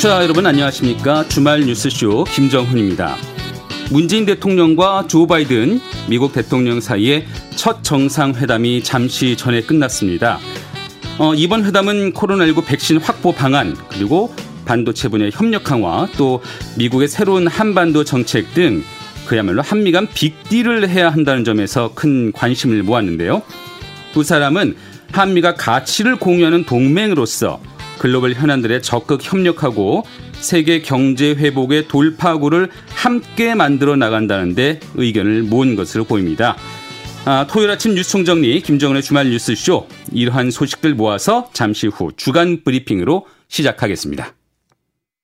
청취자 여러분 안녕하십니까? 주말 뉴스쇼 김정훈입니다. 문재인 대통령과 조 바이든 미국 대통령 사이의 첫 정상회담이 잠시 전에 끝났습니다. 어, 이번 회담은 코로나19 백신 확보 방안 그리고 반도체 분야 협력 강화 또 미국의 새로운 한반도 정책 등 그야말로 한미 간 빅딜을 해야 한다는 점에서 큰 관심을 모았는데요. 두 사람은 한미가 가치를 공유하는 동맹으로서 글로벌 현안들에 적극 협력하고 세계 경제 회복의 돌파구를 함께 만들어 나간다는데 의견을 모은 것으로 보입니다. 아, 토요일 아침 뉴스 총정리 김정은의 주말 뉴스쇼 이러한 소식들 모아서 잠시 후 주간 브리핑으로 시작하겠습니다.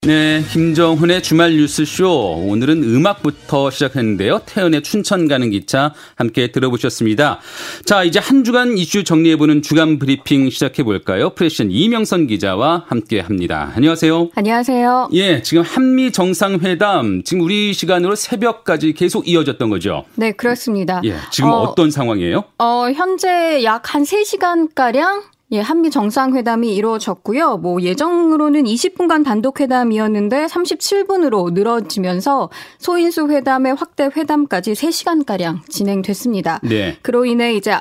네, 김정훈의 주말 뉴스쇼. 오늘은 음악부터 시작했는데요. 태연의 춘천 가는 기차 함께 들어보셨습니다. 자, 이제 한 주간 이슈 정리해보는 주간 브리핑 시작해볼까요? 프레션 이명선 기자와 함께 합니다. 안녕하세요. 안녕하세요. 예, 지금 한미 정상회담, 지금 우리 시간으로 새벽까지 계속 이어졌던 거죠? 네, 그렇습니다. 예, 지금 어, 떤 상황이에요? 어, 현재 약 한 3시간가량 예, 한미 정상회담이 이루어졌고요. 뭐 예정으로는 20분간 단독 회담이었는데 37분으로 늘어지면서 소인수 회담의 확대 회담까지 3시간 가량 진행됐습니다. 네. 그로 인해 이제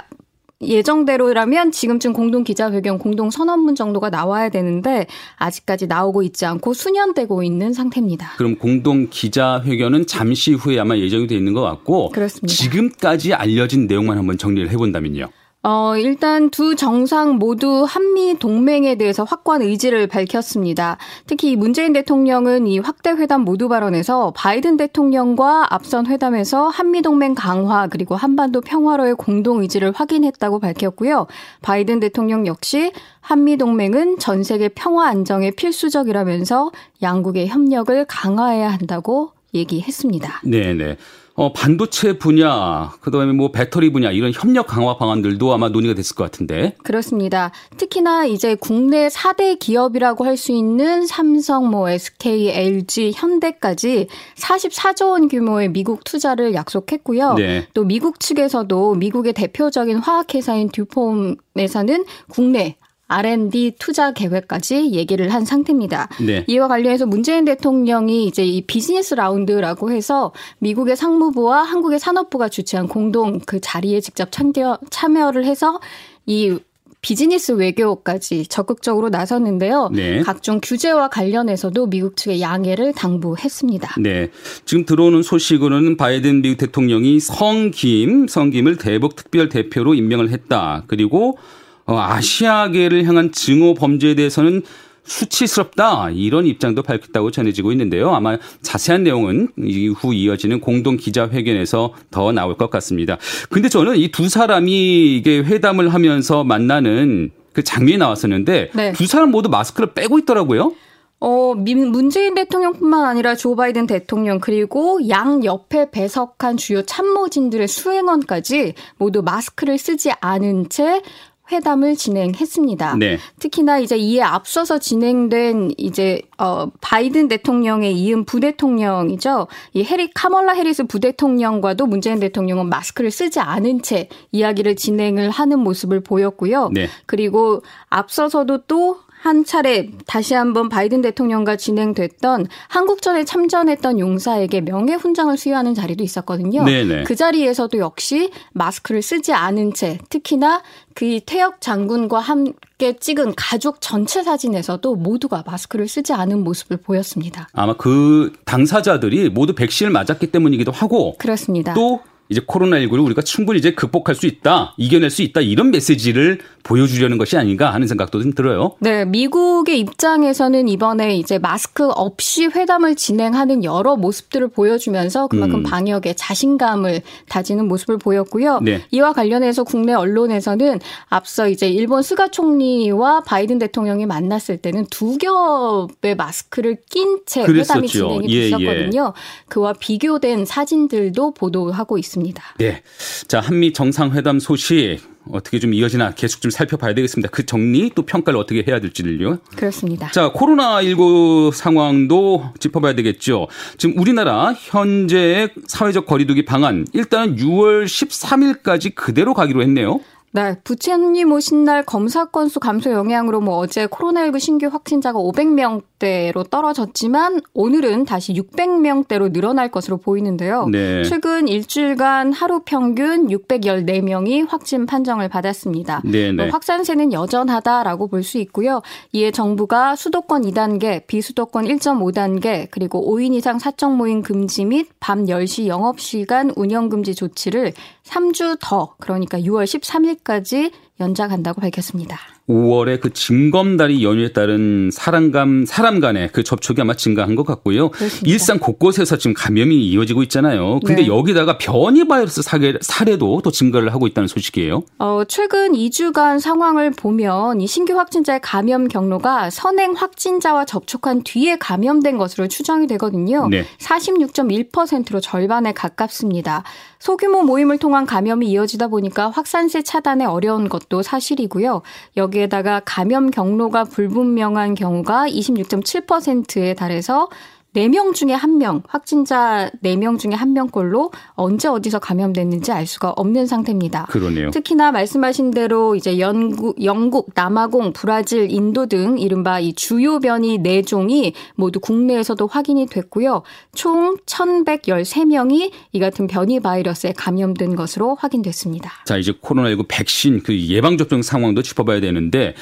예정대로라면 지금쯤 공동 기자회견, 공동 선언문 정도가 나와야 되는데 아직까지 나오고 있지 않고 수년되고 있는 상태입니다. 그럼 공동 기자회견은 잠시 후에 아마 예정이 돼 있는 것 같고 그렇습니다. 지금까지 알려진 내용만 한번 정리를 해본다면요. 어, 일단 두 정상 모두 한미 동맹에 대해서 확고한 의지를 밝혔습니다. 특히 문재인 대통령은 이 확대 회담 모두 발언에서 바이든 대통령과 앞선 회담에서 한미 동맹 강화 그리고 한반도 평화로의 공동 의지를 확인했다고 밝혔고요. 바이든 대통령 역시 한미 동맹은 전 세계 평화 안정에 필수적이라면서 양국의 협력을 강화해야 한다고 얘기했습니다. 네, 네. 어, 반도체 분야, 그 다음에 뭐 배터리 분야, 이런 협력 강화 방안들도 아마 논의가 됐을 것 같은데. 그렇습니다. 특히나 이제 국내 4대 기업이라고 할 수 있는 삼성, 뭐 SK, LG, 현대까지 44조 원 규모의 미국 투자를 약속했고요. 네. 또 미국 측에서도 미국의 대표적인 화학 회사인 듀폼에서는 국내 R&D 투자 계획까지 얘기를 한 상태입니다. 네. 이와 관련해서 문재인 대통령이 이제 이 비즈니스 라운드라고 해서 미국의 상무부와 한국의 산업부가 주최한 공동 그 자리에 직접 참여, 참여를 해서 이 비즈니스 외교까지 적극적으로 나섰는데요. 네. 각종 규제와 관련해서도 미국 측의 양해를 당부했습니다. 네. 지금 들어오는 소식으로는 바이든 미국 대통령이 성김, 성김을 대북 특별 대표로 임명을 했다. 그리고 어, 아시아계를 향한 증오 범죄에 대해서는 수치스럽다 이런 입장도 밝혔다고 전해지고 있는데요. 아마 자세한 내용은 이후 이어지는 공동 기자회견에서 더 나올 것 같습니다. 근데 저는 이 두 사람이 이게 회담을 하면서 만나는 그 장면이 나왔었는데 네. 두 사람 모두 마스크를 빼고 있더라고요. 어, 문재인 대통령뿐만 아니라 조 바이든 대통령 그리고 양 옆에 배석한 주요 참모진들의 수행원까지 모두 마스크를 쓰지 않은 채 회담을 진행했습니다. 네. 특히나 이제 이에 앞서서 진행된 이제 어 바이든 대통령의 이은 부대통령이죠. 이 해리 카멀라 해리스 부대통령과도 문재인 대통령은 마스크를 쓰지 않은 채 이야기를 진행을 하는 모습을 보였고요. 네. 그리고 앞서서도 또 한 차례 다시 한번 바이든 대통령과 진행됐던 한국전에 참전했던 용사에게 명예훈장을 수여하는 자리도 있었거든요. 네네. 그 자리에서도 역시 마스크를 쓰지 않은 채 특히나 그 태역 장군과 함께 찍은 가족 전체 사진에서도 모두가 마스크를 쓰지 않은 모습을 보였습니다. 아마 그 당사자들이 모두 백신을 맞았기 때문이기도 하고 그렇습니다. 또 이제 코로나19를 우리가 충분히 이제 극복할 수 있다, 이겨낼 수 있다, 이런 메시지를 보여주려는 것이 아닌가 하는 생각도 좀 들어요. 네, 미국의 입장에서는 이번에 이제 마스크 없이 회담을 진행하는 여러 모습들을 보여주면서 그만큼 음. 방역에 자신감을 다지는 모습을 보였고요. 네. 이와 관련해서 국내 언론에서는 앞서 이제 일본 스가 총리와 바이든 대통령이 만났을 때는 두 겹의 마스크를 낀 채 회담이 진행이 예, 됐었거든요. 예. 그와 비교된 사진들도 보도하고 있습니다. 있습니다. 네. 자, 한미 정상회담 소식 어떻게 좀 이어지나 계속 좀 살펴봐야 되겠습니다. 그 정리 또 평가를 어떻게 해야 될지를요. 그렇습니다. 자, 코로나19 상황도 짚어봐야 되겠죠. 지금 우리나라 현재 사회적 거리두기 방안 일단 6월 13일까지 그대로 가기로 했네요. 네, 부처님 오신 날 검사 건수 감소 영향으로 뭐 어제 코로나19 신규 확진자가 500명 500명대로 떨어졌지만 오늘은 다시 600명대로 늘어날 것으로 보이는데요. 네. 최근 일주일간 하루 평균 614명이 확진 판정을 받았습니다. 네, 네. 확산세는 여전하다라고 볼 수 있고요. 이에 정부가 수도권 2단계, 비수도권 1.5단계, 그리고 5인 이상 사적 모임 금지 및 밤 10시 영업 시간 운영 금지 조치를 3주 더, 그러니까 6월 13일 까지 연장한다고 밝혔습니다. 5월에 그 징검다리 연휴에 따른 사람 간 사람 간의 그 접촉이 아마 증가한 것 같고요. 그렇습니다. 일상 곳곳에서 지금 감염이 이어지고 있잖아요. 근데 네. 여기다가 변이 바이러스 사례, 사례도 또 증가를 하고 있다는 소식이에요. 어, 최근 2주간 상황을 보면 이 신규 확진자의 감염 경로가 선행 확진자와 접촉한 뒤에 감염된 것으로 추정이 되거든요. 네. 46.1%로 절반에 가깝습니다. 소규모 모임을 통한 감염이 이어지다 보니까 확산세 차단에 어려운 것도 사실이고요. 여기 에다가 감염 경로가 불분명한 경우가 26.7%에 달해서 4명 중에 1명, 확진자 4명 중에 1명꼴로 언제 어디서 감염됐는지 알 수가 없는 상태입니다. 그러네요. 특히나 말씀하신 대로 이제 영국, 영국, 남아공, 브라질, 인도 등 이른바 이 주요 변이 4종이 모두 국내에서도 확인이 됐고요. 총 1,113명이 이 같은 변이 바이러스에 감염된 것으로 확인됐습니다. 자, 이제 코로나19 백신 그 예방 접종 상황도 짚어봐야 되는데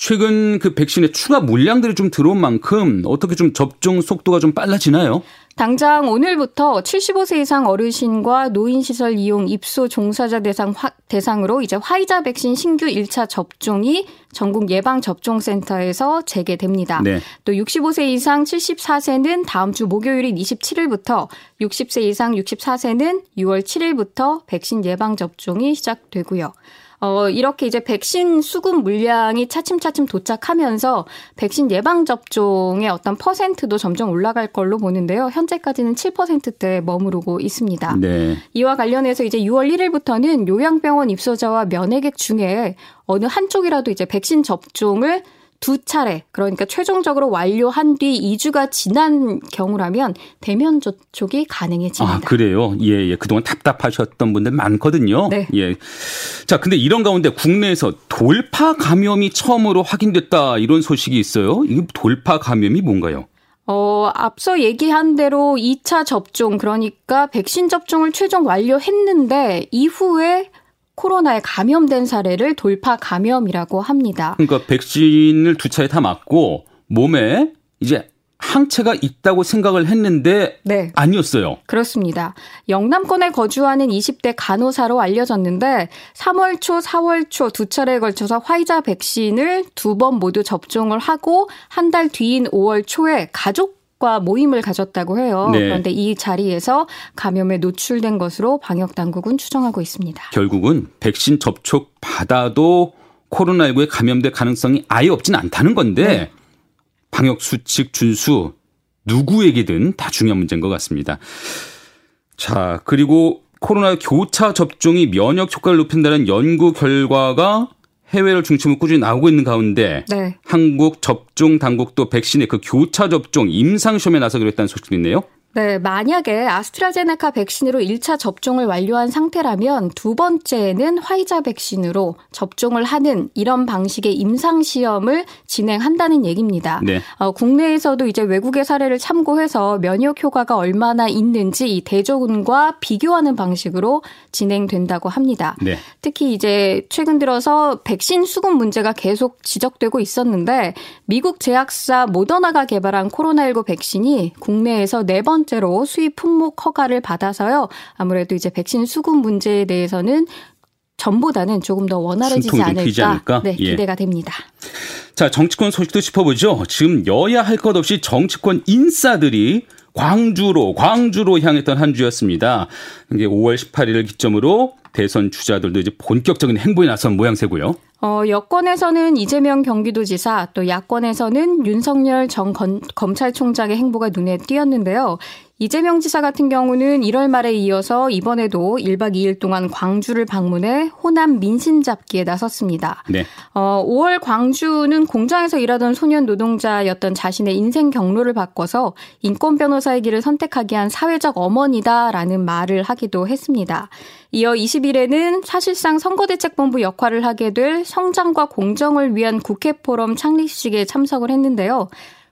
최근 그 백신의 추가 물량들이 좀 들어온 만큼 어떻게 좀 접종 속도가 좀 빨라지나요? 당장 오늘부터 75세 이상 어르신과 노인시설 이용 입소 종사자 대상 화, 대상으로 이제 화이자 백신 신규 1차 접종이 전국 예방접종센터에서 재개됩니다. 네. 또 65세 이상 74세는 다음 주 목요일인 27일부터 60세 이상 64세는 6월 7일부터 백신 예방접종이 시작되고요. 어, 이렇게 이제 백신 수급 물량이 차츰차츰 도착하면서 백신 예방 접종의 어떤 퍼센트도 점점 올라갈 걸로 보는데요. 현재까지는 7%대에 머무르고 있습니다. 네. 이와 관련해서 이제 6월 1일부터는 요양병원 입소자와 면회객 중에 어느 한쪽이라도 이제 백신 접종을 두 차례 그러니까 최종적으로 완료한 뒤 2주가 지난 경우라면 대면 접촉이 가능해집니다. 아, 그래요? 예, 예. 그동안 답답하셨던 분들 많거든요. 네. 예. 자, 근데 이런 가운데 국내에서 돌파 감염이 처음으로 확인됐다 이런 소식이 있어요. 이 돌파 감염이 뭔가요? 어, 앞서 얘기한 대로 2차 접종, 그러니까 백신 접종을 최종 완료했는데 이후에 코로나에 감염된 사례를 돌파 감염이라고 합니다. 그러니까 백신을 두 차례 다 맞고 몸에 이제 항체가 있다고 생각을 했는데 네. 아니었어요. 그렇습니다. 영남권에 거주하는 20대 간호사로 알려졌는데 3월 초, 4월 초 두 차례에 걸쳐서 화이자 백신을 두 번 모두 접종을 하고 한 달 뒤인 5월 초에 가족 과 모임을 가졌다고 해요. 네. 그런데 이 자리에서 감염에 노출된 것으로 방역 당국은 추정하고 있습니다. 결국은 백신 접촉 받아도 코로나19에 감염될 가능성이 아예 없지는 않다는 건데 네. 방역 수칙 준수 누구에게든 다 중요한 문제인 것 같습니다. 자, 그리고 코로나 교차 접종이 면역 효과를 높인다는 연구 결과가 해외를 중심으로 꾸준히 나오고 있는 가운데 네. 한국 접종 당국도 백신의 그 교차 접종 임상 시험에 나서기로 했다는 소식도 있네요. 네, 만약에 아스트라제네카 백신으로 1차 접종을 완료한 상태라면 두 번째는 화이자 백신으로 접종을 하는 이런 방식의 임상 시험을 진행한다는 얘기입니다. 네. 어, 국내에서도 이제 외국의 사례를 참고해서 면역 효과가 얼마나 있는지 이 대조군과 비교하는 방식으로 진행된다고 합니다. 네. 특히 이제 최근 들어서 백신 수급 문제가 계속 지적되고 있었는데 미국 제약사 모더나가 개발한 코로나19 백신이 국내에서 네번 번째로 수입 품목 허가를 받아서요. 아무래도 이제 백신 수급 문제에 대해서는 전보다는 조금 더 원활해지지 않을까, 않을까? 네, 예. 기대가 됩니다. 자, 정치권 소식도 짚어보죠. 지금 여야 할 것 없이 정치권 인사들이 광주로 광주로 향했던 한 주였습니다. 이게 5월 18일을 기점으로 대선 주자들도 이제 본격적인 행보에 나선 모양새고요. 어, 여권에서는 이재명 경기도지사 또 야권에서는 윤석열 전 검찰총장의 행보가 눈에 띄었는데요. 이재명 지사 같은 경우는 1월 말에 이어서 이번에도 1박 2일 동안 광주를 방문해 호남 민심 잡기에 나섰습니다. 네. 어, 5월 광주는 공장에서 일하던 소년 노동자였던 자신의 인생 경로를 바꿔서 인권 변호사의 길을 선택하게 한 사회적 어머니다라는 말을 하기도 했습니다. 이어 20일에는 사실상 선거대책본부 역할을 하게 될 성장과 공정을 위한 국회 포럼 창립식에 참석을 했는데요.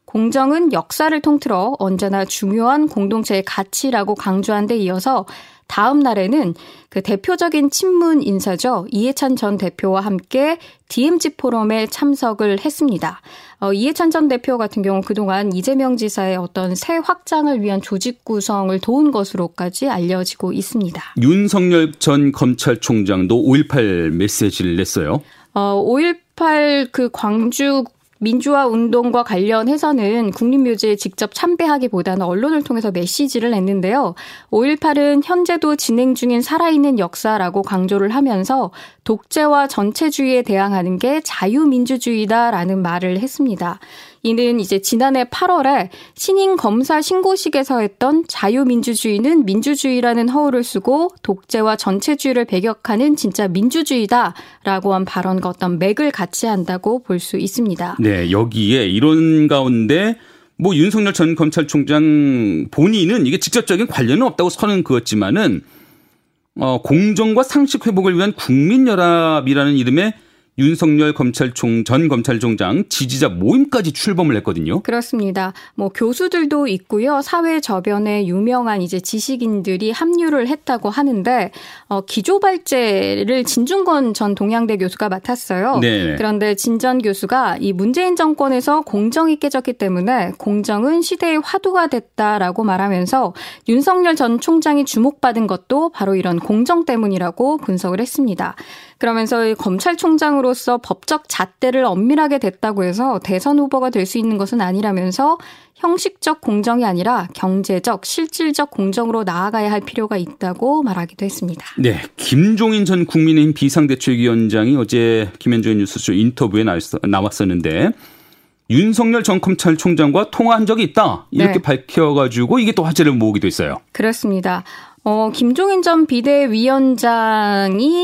공정은 역사를 통틀어 언제나 중요한 공동체의 가치라고 강조한 데 이어서 다음 날에는 그 대표적인 친문 인사죠. 이해찬 전 대표와 함께 DMZ 포럼에 참석을 했습니다. 어, 이해찬 전 대표 같은 경우 그동안 이재명 지사의 어떤 새 확장을 위한 조직 구성을 도운 것으로까지 알려지고 있습니다. 윤석열 전 검찰총장도 5.18 메시지를 냈어요. 어, 5.18그 광주 민주화 운동과 관련해서는 국립묘지에 직접 참배하기보다는 언론을 통해서 메시지를 냈는데요. 5.18은 현재도 진행 중인 살아있는 역사라고 강조를 하면서 독재와 전체주의에 대항하는 게 자유민주주의다라는 말을 했습니다. 이는 이제 지난해 8월에 신임 검사 신고식에서 했던 자유민주주의는 민주주의라는 허울을 쓰고 독재와 전체주의를 배격하는 진짜 민주주의다라고 한 발언과 어떤 맥을 같이 한다고 볼 수 있습니다. 네, 여기에 이런 가운데 뭐 윤석열 전 검찰총장 본인은 이게 직접적인 관련은 없다고 선은 그었지만은 어, 공정과 상식 회복을 위한 국민연합이라는 이름의 윤석열 검찰총 전 검찰총장 지지자 모임까지 출범을 했거든요. 그렇습니다. 뭐 교수들도 있고요. 사회 저변에 유명한 이제 지식인들이 합류를 했다고 하는데 어 기조발제를 진중권 전 동양대 교수가 맡았어요. 네 그런데 진전 교수가 이 문재인 정권에서 공정이 깨졌기 때문에 공정은 시대의 화두가 됐다라고 말하면서 윤석열 전 총장이 주목받은 것도 바로 이런 공정 때문이라고 분석을 했습니다. 그러면서 검찰총장으로서 법적 잣대를 엄밀하게 댔다고 해서 대선 후보가 될 수 있는 것은 아니라면서 형식적 공정이 아니라 경제적, 실질적 공정으로 나아가야 할 필요가 있다고 말하기도 했습니다. 네. 김종인 전 국민의힘 비상대책위원장이 어제 김현주의 뉴스쇼 인터뷰에 나왔었는데 윤석열 전 검찰총장과 통화한 적이 있다. 이렇게 네. 밝혀가지고 이게 또 화제를 모으기도 했어요. 그렇습니다. 어, 김종인 전 비대위원장이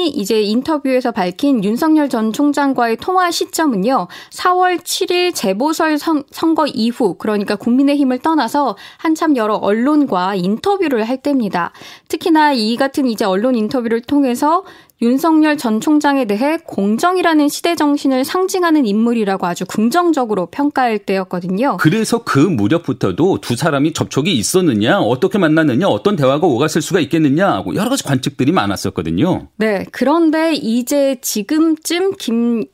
이제 인터뷰에서 밝힌 윤석열 전 총장과의 통화 시점은요, 4월 7일 재보설 선, 거 이후, 그러니까 국민의힘을 떠나서 한참 여러 언론과 인터뷰를 할 때입니다. 특히나 이 같은 이제 언론 인터뷰를 통해서 윤석열 전 총장에 대해 공정이라는 시대 정신을 상징하는 인물이라고 아주 긍정적으로 평가할 때였거든요. 그래서 그 무렵부터도 두 사람이 접촉이 있었느냐, 어떻게 만났느냐, 어떤 대화가 오갔을 수가 있겠느냐, 여러 가지 관측들이 많았었거든요. 네. 그런데 이제 지금쯤 김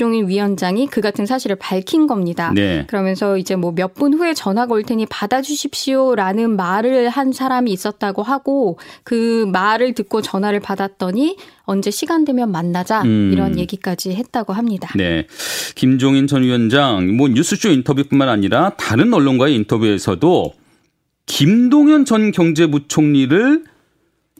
박종인 위원장이 그 같은 사실을 밝힌 겁니다. 네. 그러면서 이제 뭐 몇 분 후에 전화가 올 테니 받아주십시오라는 말을 한 사람이 있었다고 하고 그 말을 듣고 전화를 받았더니 언제 시간 되면 만나자 음. 이런 얘기까지 했다고 합니다. 네. 김종인 전 위원장 뭐 뉴스쇼 인터뷰뿐만 아니라 다른 언론과의 인터뷰에서도 김동연 전 경제부총리를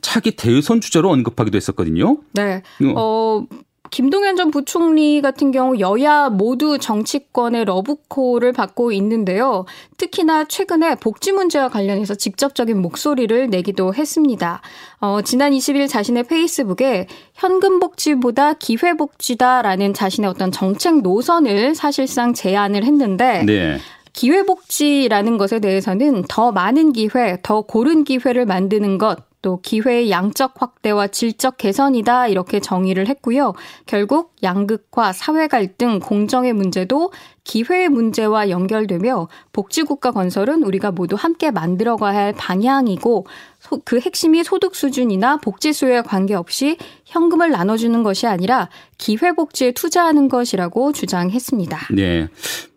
차기 대선 주자로 언급하기도 했었거든요. 네. 어, 김동연 전 부총리 같은 경우 여야 모두 정치권의 러브콜을 받고 있는데요. 특히나 최근에 복지 문제와 관련해서 직접적인 목소리를 내기도 했습니다. 어, 지난 20일 자신의 페이스북에 현금 복지보다 기회 복지다라는 자신의 어떤 정책 노선을 사실상 제안을 했는데 네. 기회복지라는 것에 대해서는 더 많은 기회, 더 고른 기회를 만드는 것, 또 기회의 양적 확대와 질적 개선이다 이렇게 정의를 했고요. 결국 양극화, 사회 갈등, 공정의 문제도 기회의 문제와 연결되며 복지국가 건설은 우리가 모두 함께 만들어 가야 할 방향이고 그 핵심이 소득 수준이나 복지 수요에 관계없이 현금을 나눠주는 것이 아니라 기회 복지에 투자하는 것이라고 주장했습니다. 네.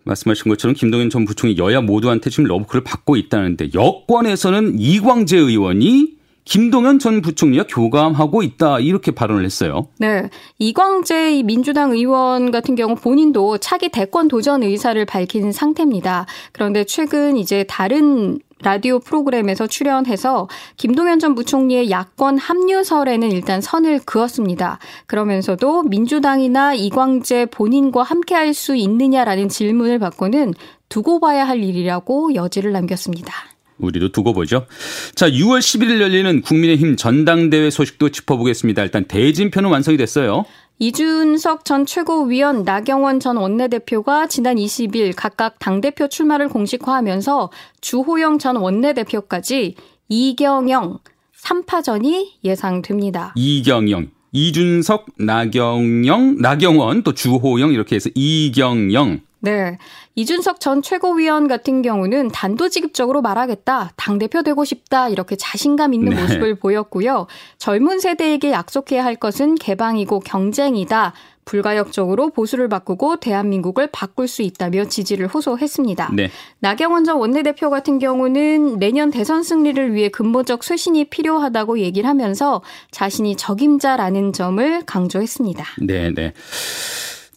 말씀하신 것처럼 김동연 전 부총리 여야 모두한테 지금 러브콜을 받고 있다는데 여권에서는 이광재 의원이 김동연 전 부총리와 교감하고 있다 이렇게 발언을 했어요. 네, 이광재 민주당 의원 같은 경우 본인도 차기 대권 도전 의사를 밝힌 상태입니다. 그런데 최근 이제 다른 라디오 프로그램에서 출연해서 김동연 전 부총리의 야권 합류설에는 일단 선을 그었습니다. 그러면서도 민주당이나 이광재 본인과 함께할 수 있느냐라는 질문을 받고는 두고 봐야 할 일이라고 여지를 남겼습니다. 우리도 두고 보죠. 자, 6월 11일 열리는 국민의힘 전당대회 소식도 짚어보겠습니다. 일단 대진표는 완성이 됐어요. 이준석 전 최고위원, 나경원 전 원내대표가 지난 20일 각각 당대표 출마를 공식화하면서 주호영 전 원내대표까지 이경영 3파전이 예상됩니다. 이경영, 이준석, 나경영, 나경원, 또 주호영 이렇게 해서 이경영 네. 이준석 전 최고위원 같은 경우는 단도직입적으로 말하겠다. 당대표 되고 싶다. 이렇게 자신감 있는 네. 모습을 보였고요. 젊은 세대에게 약속해야 할 것은 개방이고 경쟁이다. 불가역적으로 보수를 바꾸고 대한민국을 바꿀 수 있다며 지지를 호소했습니다. 네. 나경원 전 원내대표 같은 경우는 내년 대선 승리를 위해 근본적 쇄신이 필요하다고 얘기를 하면서 자신이 적임자라는 점을 강조했습니다. 네, 네.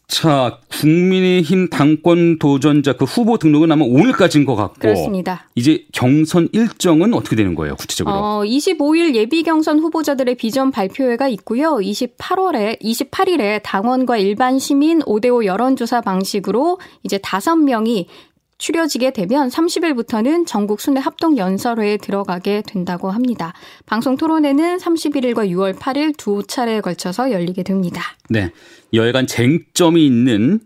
자, 국민의힘 당권 도전자 그 후보 등록은 아마 오늘까지인 것 같고. 그렇습니다. 이제 경선 일정은 어떻게 되는 거예요, 구체적으로? 어, 25일 예비 경선 후보자들의 비전 발표회가 있고요. 28월에, 28일에 당원과 일반 시민 5대5 여론조사 방식으로 이제 5명이 추려지게 되면 30일부터는 전국 순회 합동 연설회에 들어가게 된다고 합니다. 방송 토론회는 31일과 6월 8일 두 차례에 걸쳐서 열리게 됩니다. 네. 여야간 쟁점이 있는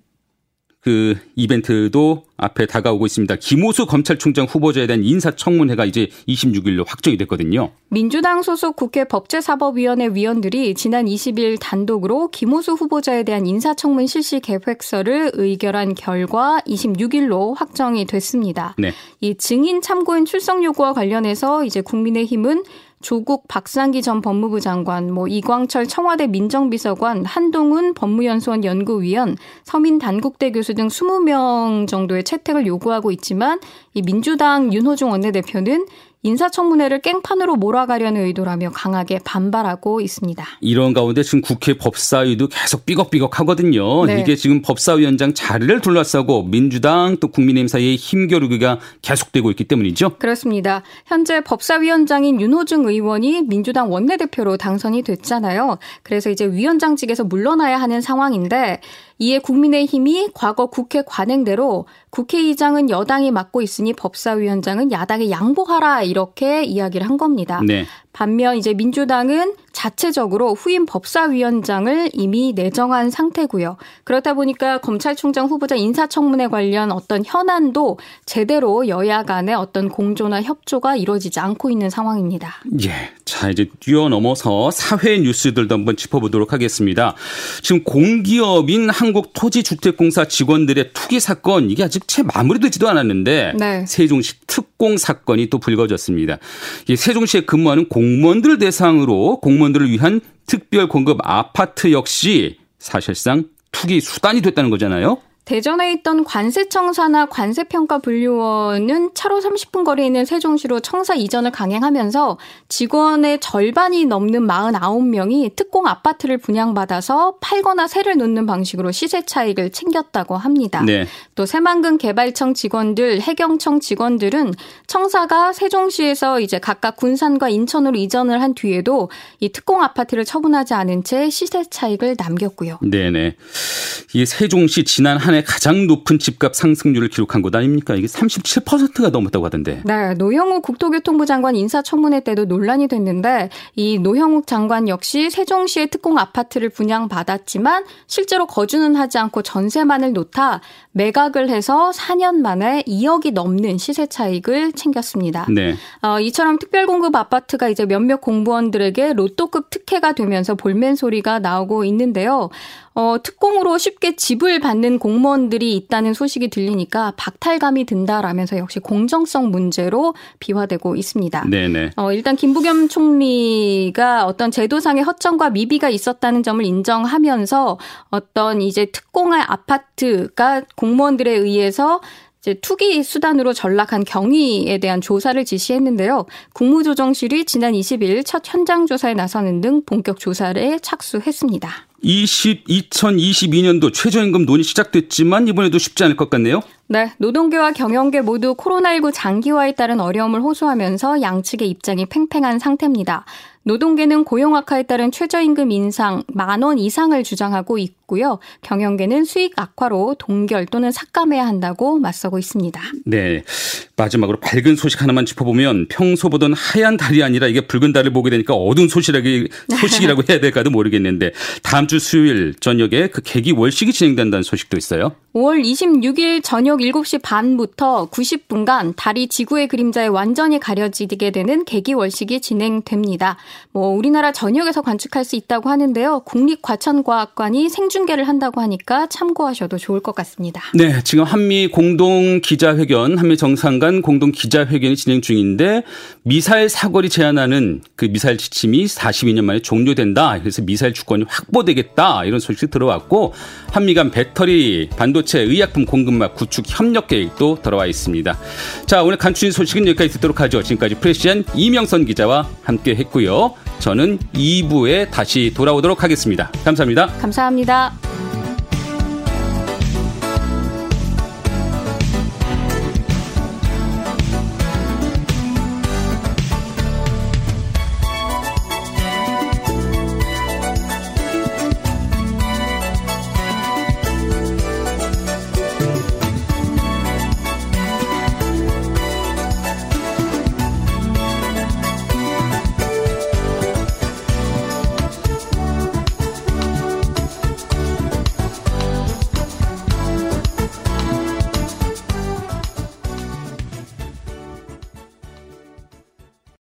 그 이벤트도 앞에 다가오고 있습니다. 김호수 검찰총장 후보자에 대한 인사청문회가 이제 26일로 확정이 됐거든요. 민주당 소속 국회 법제사법위원회 위원들이 지난 20일 단독으로 김호수 후보자에 대한 인사청문 실시 계획서를 의결한 결과 26일로 확정이 됐습니다. 네. 이 증인 참고인 출석 요구와 관련해서 이제 국민의힘은 조국 박상기 전 법무부 장관, 뭐 이광철 청와대 민정비서관, 한동훈 법무연수원 연구위원, 서민 단국대 교수 등 20명 정도의 채택을 요구하고 있지만 이 민주당 윤호중 원내대표는 인사청문회를 깽판으로 몰아가려는 의도라며 강하게 반발하고 있습니다. 이런 가운데 지금 국회 법사위도 계속 삐걱삐걱 하거든요. 네. 이게 지금 법사위원장 자리를 둘러싸고 민주당 또 국민의힘 사이의 힘겨루기가 계속되고 있기 때문이죠. 그렇습니다. 현재 법사위원장인 윤호중 의원이 민주당 원내대표로 당선이 됐잖아요. 그래서 이제 위원장직에서 물러나야 하는 상황인데 이에 국민의힘이 과거 국회 관행대로 국회의장은 여당이 맡고 있으니 법사위원장은 야당에 양보하라 이렇게 이야기를 한 겁니다. 네. 반면 이제 민주당은 자체적으로 후임 법사위원장을 이미 내정한 상태고요. 그렇다 보니까 검찰총장 후보자 인사청문회 관련 어떤 현안도 제대로 여야 간의 어떤 공조나 협조가 이루어지지 않고 있는 상황입니다. 예. 자, 이제 뛰어넘어서 사회 뉴스들도 한번 짚어보도록 하겠습니다. 지금 공기업인 한국토지주택공사 직원들의 투기 사건 이게 아직 채 마무리되지도 않았는데 네. 세종시 특공 사건이 또 불거졌습니다. 세종시에 근무하는 공무원들 대상으로 공무원 들을 위한 특별 공급 아파트 역시 사실상 투기 수단이 됐다는 거잖아요. 대전에 있던 관세청사나 관세평가분류원은 차로 30분 거리에 있는 세종시로 청사 이전을 강행하면서 직원의 절반이 넘는 49명이 특공 아파트를 분양받아서 팔거나 세를 놓는 방식으로 시세 차익을 챙겼다고 합니다. 네. 또 새만금 개발청 직원들, 해경청 직원들은 청사가 세종시에서 이제 각각 군산과 인천으로 이전을 한 뒤에도 이 특공 아파트를 처분하지 않은 채 시세 차익을 남겼고요. 네네. 이 세종시 지난 한해 가장 높은 집값 상승률을 기록한 곳 아닙니까? 이게 37%가 넘었다고 하던데. 네, 노영욱 국토교통부 장관 인사청문회 때도 논란이 됐는데 이 노영욱 장관 역시 세종시의 특공 아파트를 분양받았지만 실제로 거주는 하지 않고 전세만을 놓다 매각을 해서 4년 만에 2억이 넘는 시세 차익을 챙겼습니다. 네. 어, 이처럼 특별공급 아파트가 이제 몇몇 공무원들에게 로또급 특혜가 되면서 볼멘 소리가 나오고 있는데요. 어, 특공으로 쉽게 집을 받는 공무원들이 있다는 소식이 들리니까 박탈감이 든다라면서 역시 공정성 문제로 비화되고 있습니다. 네네. 어, 일단 김부겸 총리가 어떤 제도상의 허점과 미비가 있었다는 점을 인정하면서 어떤 이제 특공할 아파트가 공무원들에 의해서 이제 투기 수단으로 전락한 경위에 대한 조사를 지시했는데요. 국무조정실이 지난 20일 첫 현장 조사에 나서는 등 본격 조사에 착수했습니다. 20, 2022년도 최저임금 논의 시작됐지만 이번에도 쉽지 않을 것 같네요. 네, 노동계와 경영계 모두 코로나19 장기화에 따른 어려움을 호소하면서 양측의 입장이 팽팽한 상태입니다. 노동계는 고용 악화에 따른 최저임금 인상 만 원 이상을 주장하고 있고요. 경영계는 수익 악화로 동결 또는 삭감해야 한다고 맞서고 있습니다. 네. 마지막으로 밝은 소식 하나만 짚어보면 평소 보던 하얀 달이 아니라 이게 붉은 달을 보게 되니까 어두운 소식이라고, 소식이라고 해야 될까도 모르겠는데 다음 주 수요일 저녁에 그 계기 월식이 진행된다는 소식도 있어요. 5월 26일 저녁 7시 반부터 90분간 달이 지구의 그림자에 완전히 가려지게 되는 계기월식이 진행됩니다. 뭐 우리나라 전역에서 관측할 수 있다고 하는데요. 국립과천과학관이 생중계를 한다고 하니까 참고하셔도 좋을 것 같습니다. 네, 지금 한미 공동 기자회견, 한미 정상 간 공동 기자회견이 진행 중인데 미사일 사거리 제한하는 그 미사일 지침이 42년 만에 종료된다. 그래서 미사일 주권이 확보되겠다. 이런 소식이 들어왔고 한미 간 배터리 반도 반도체 의약품 공급망 구축 협력 계획도 들어와 있습니다. 자, 오늘 간추린 소식은 여기까지 듣도록 하죠. 지금까지 프레시안 이명선 기자와 함께 했고요. 저는 2부에 다시 돌아오도록 하겠습니다. 감사합니다. 감사합니다.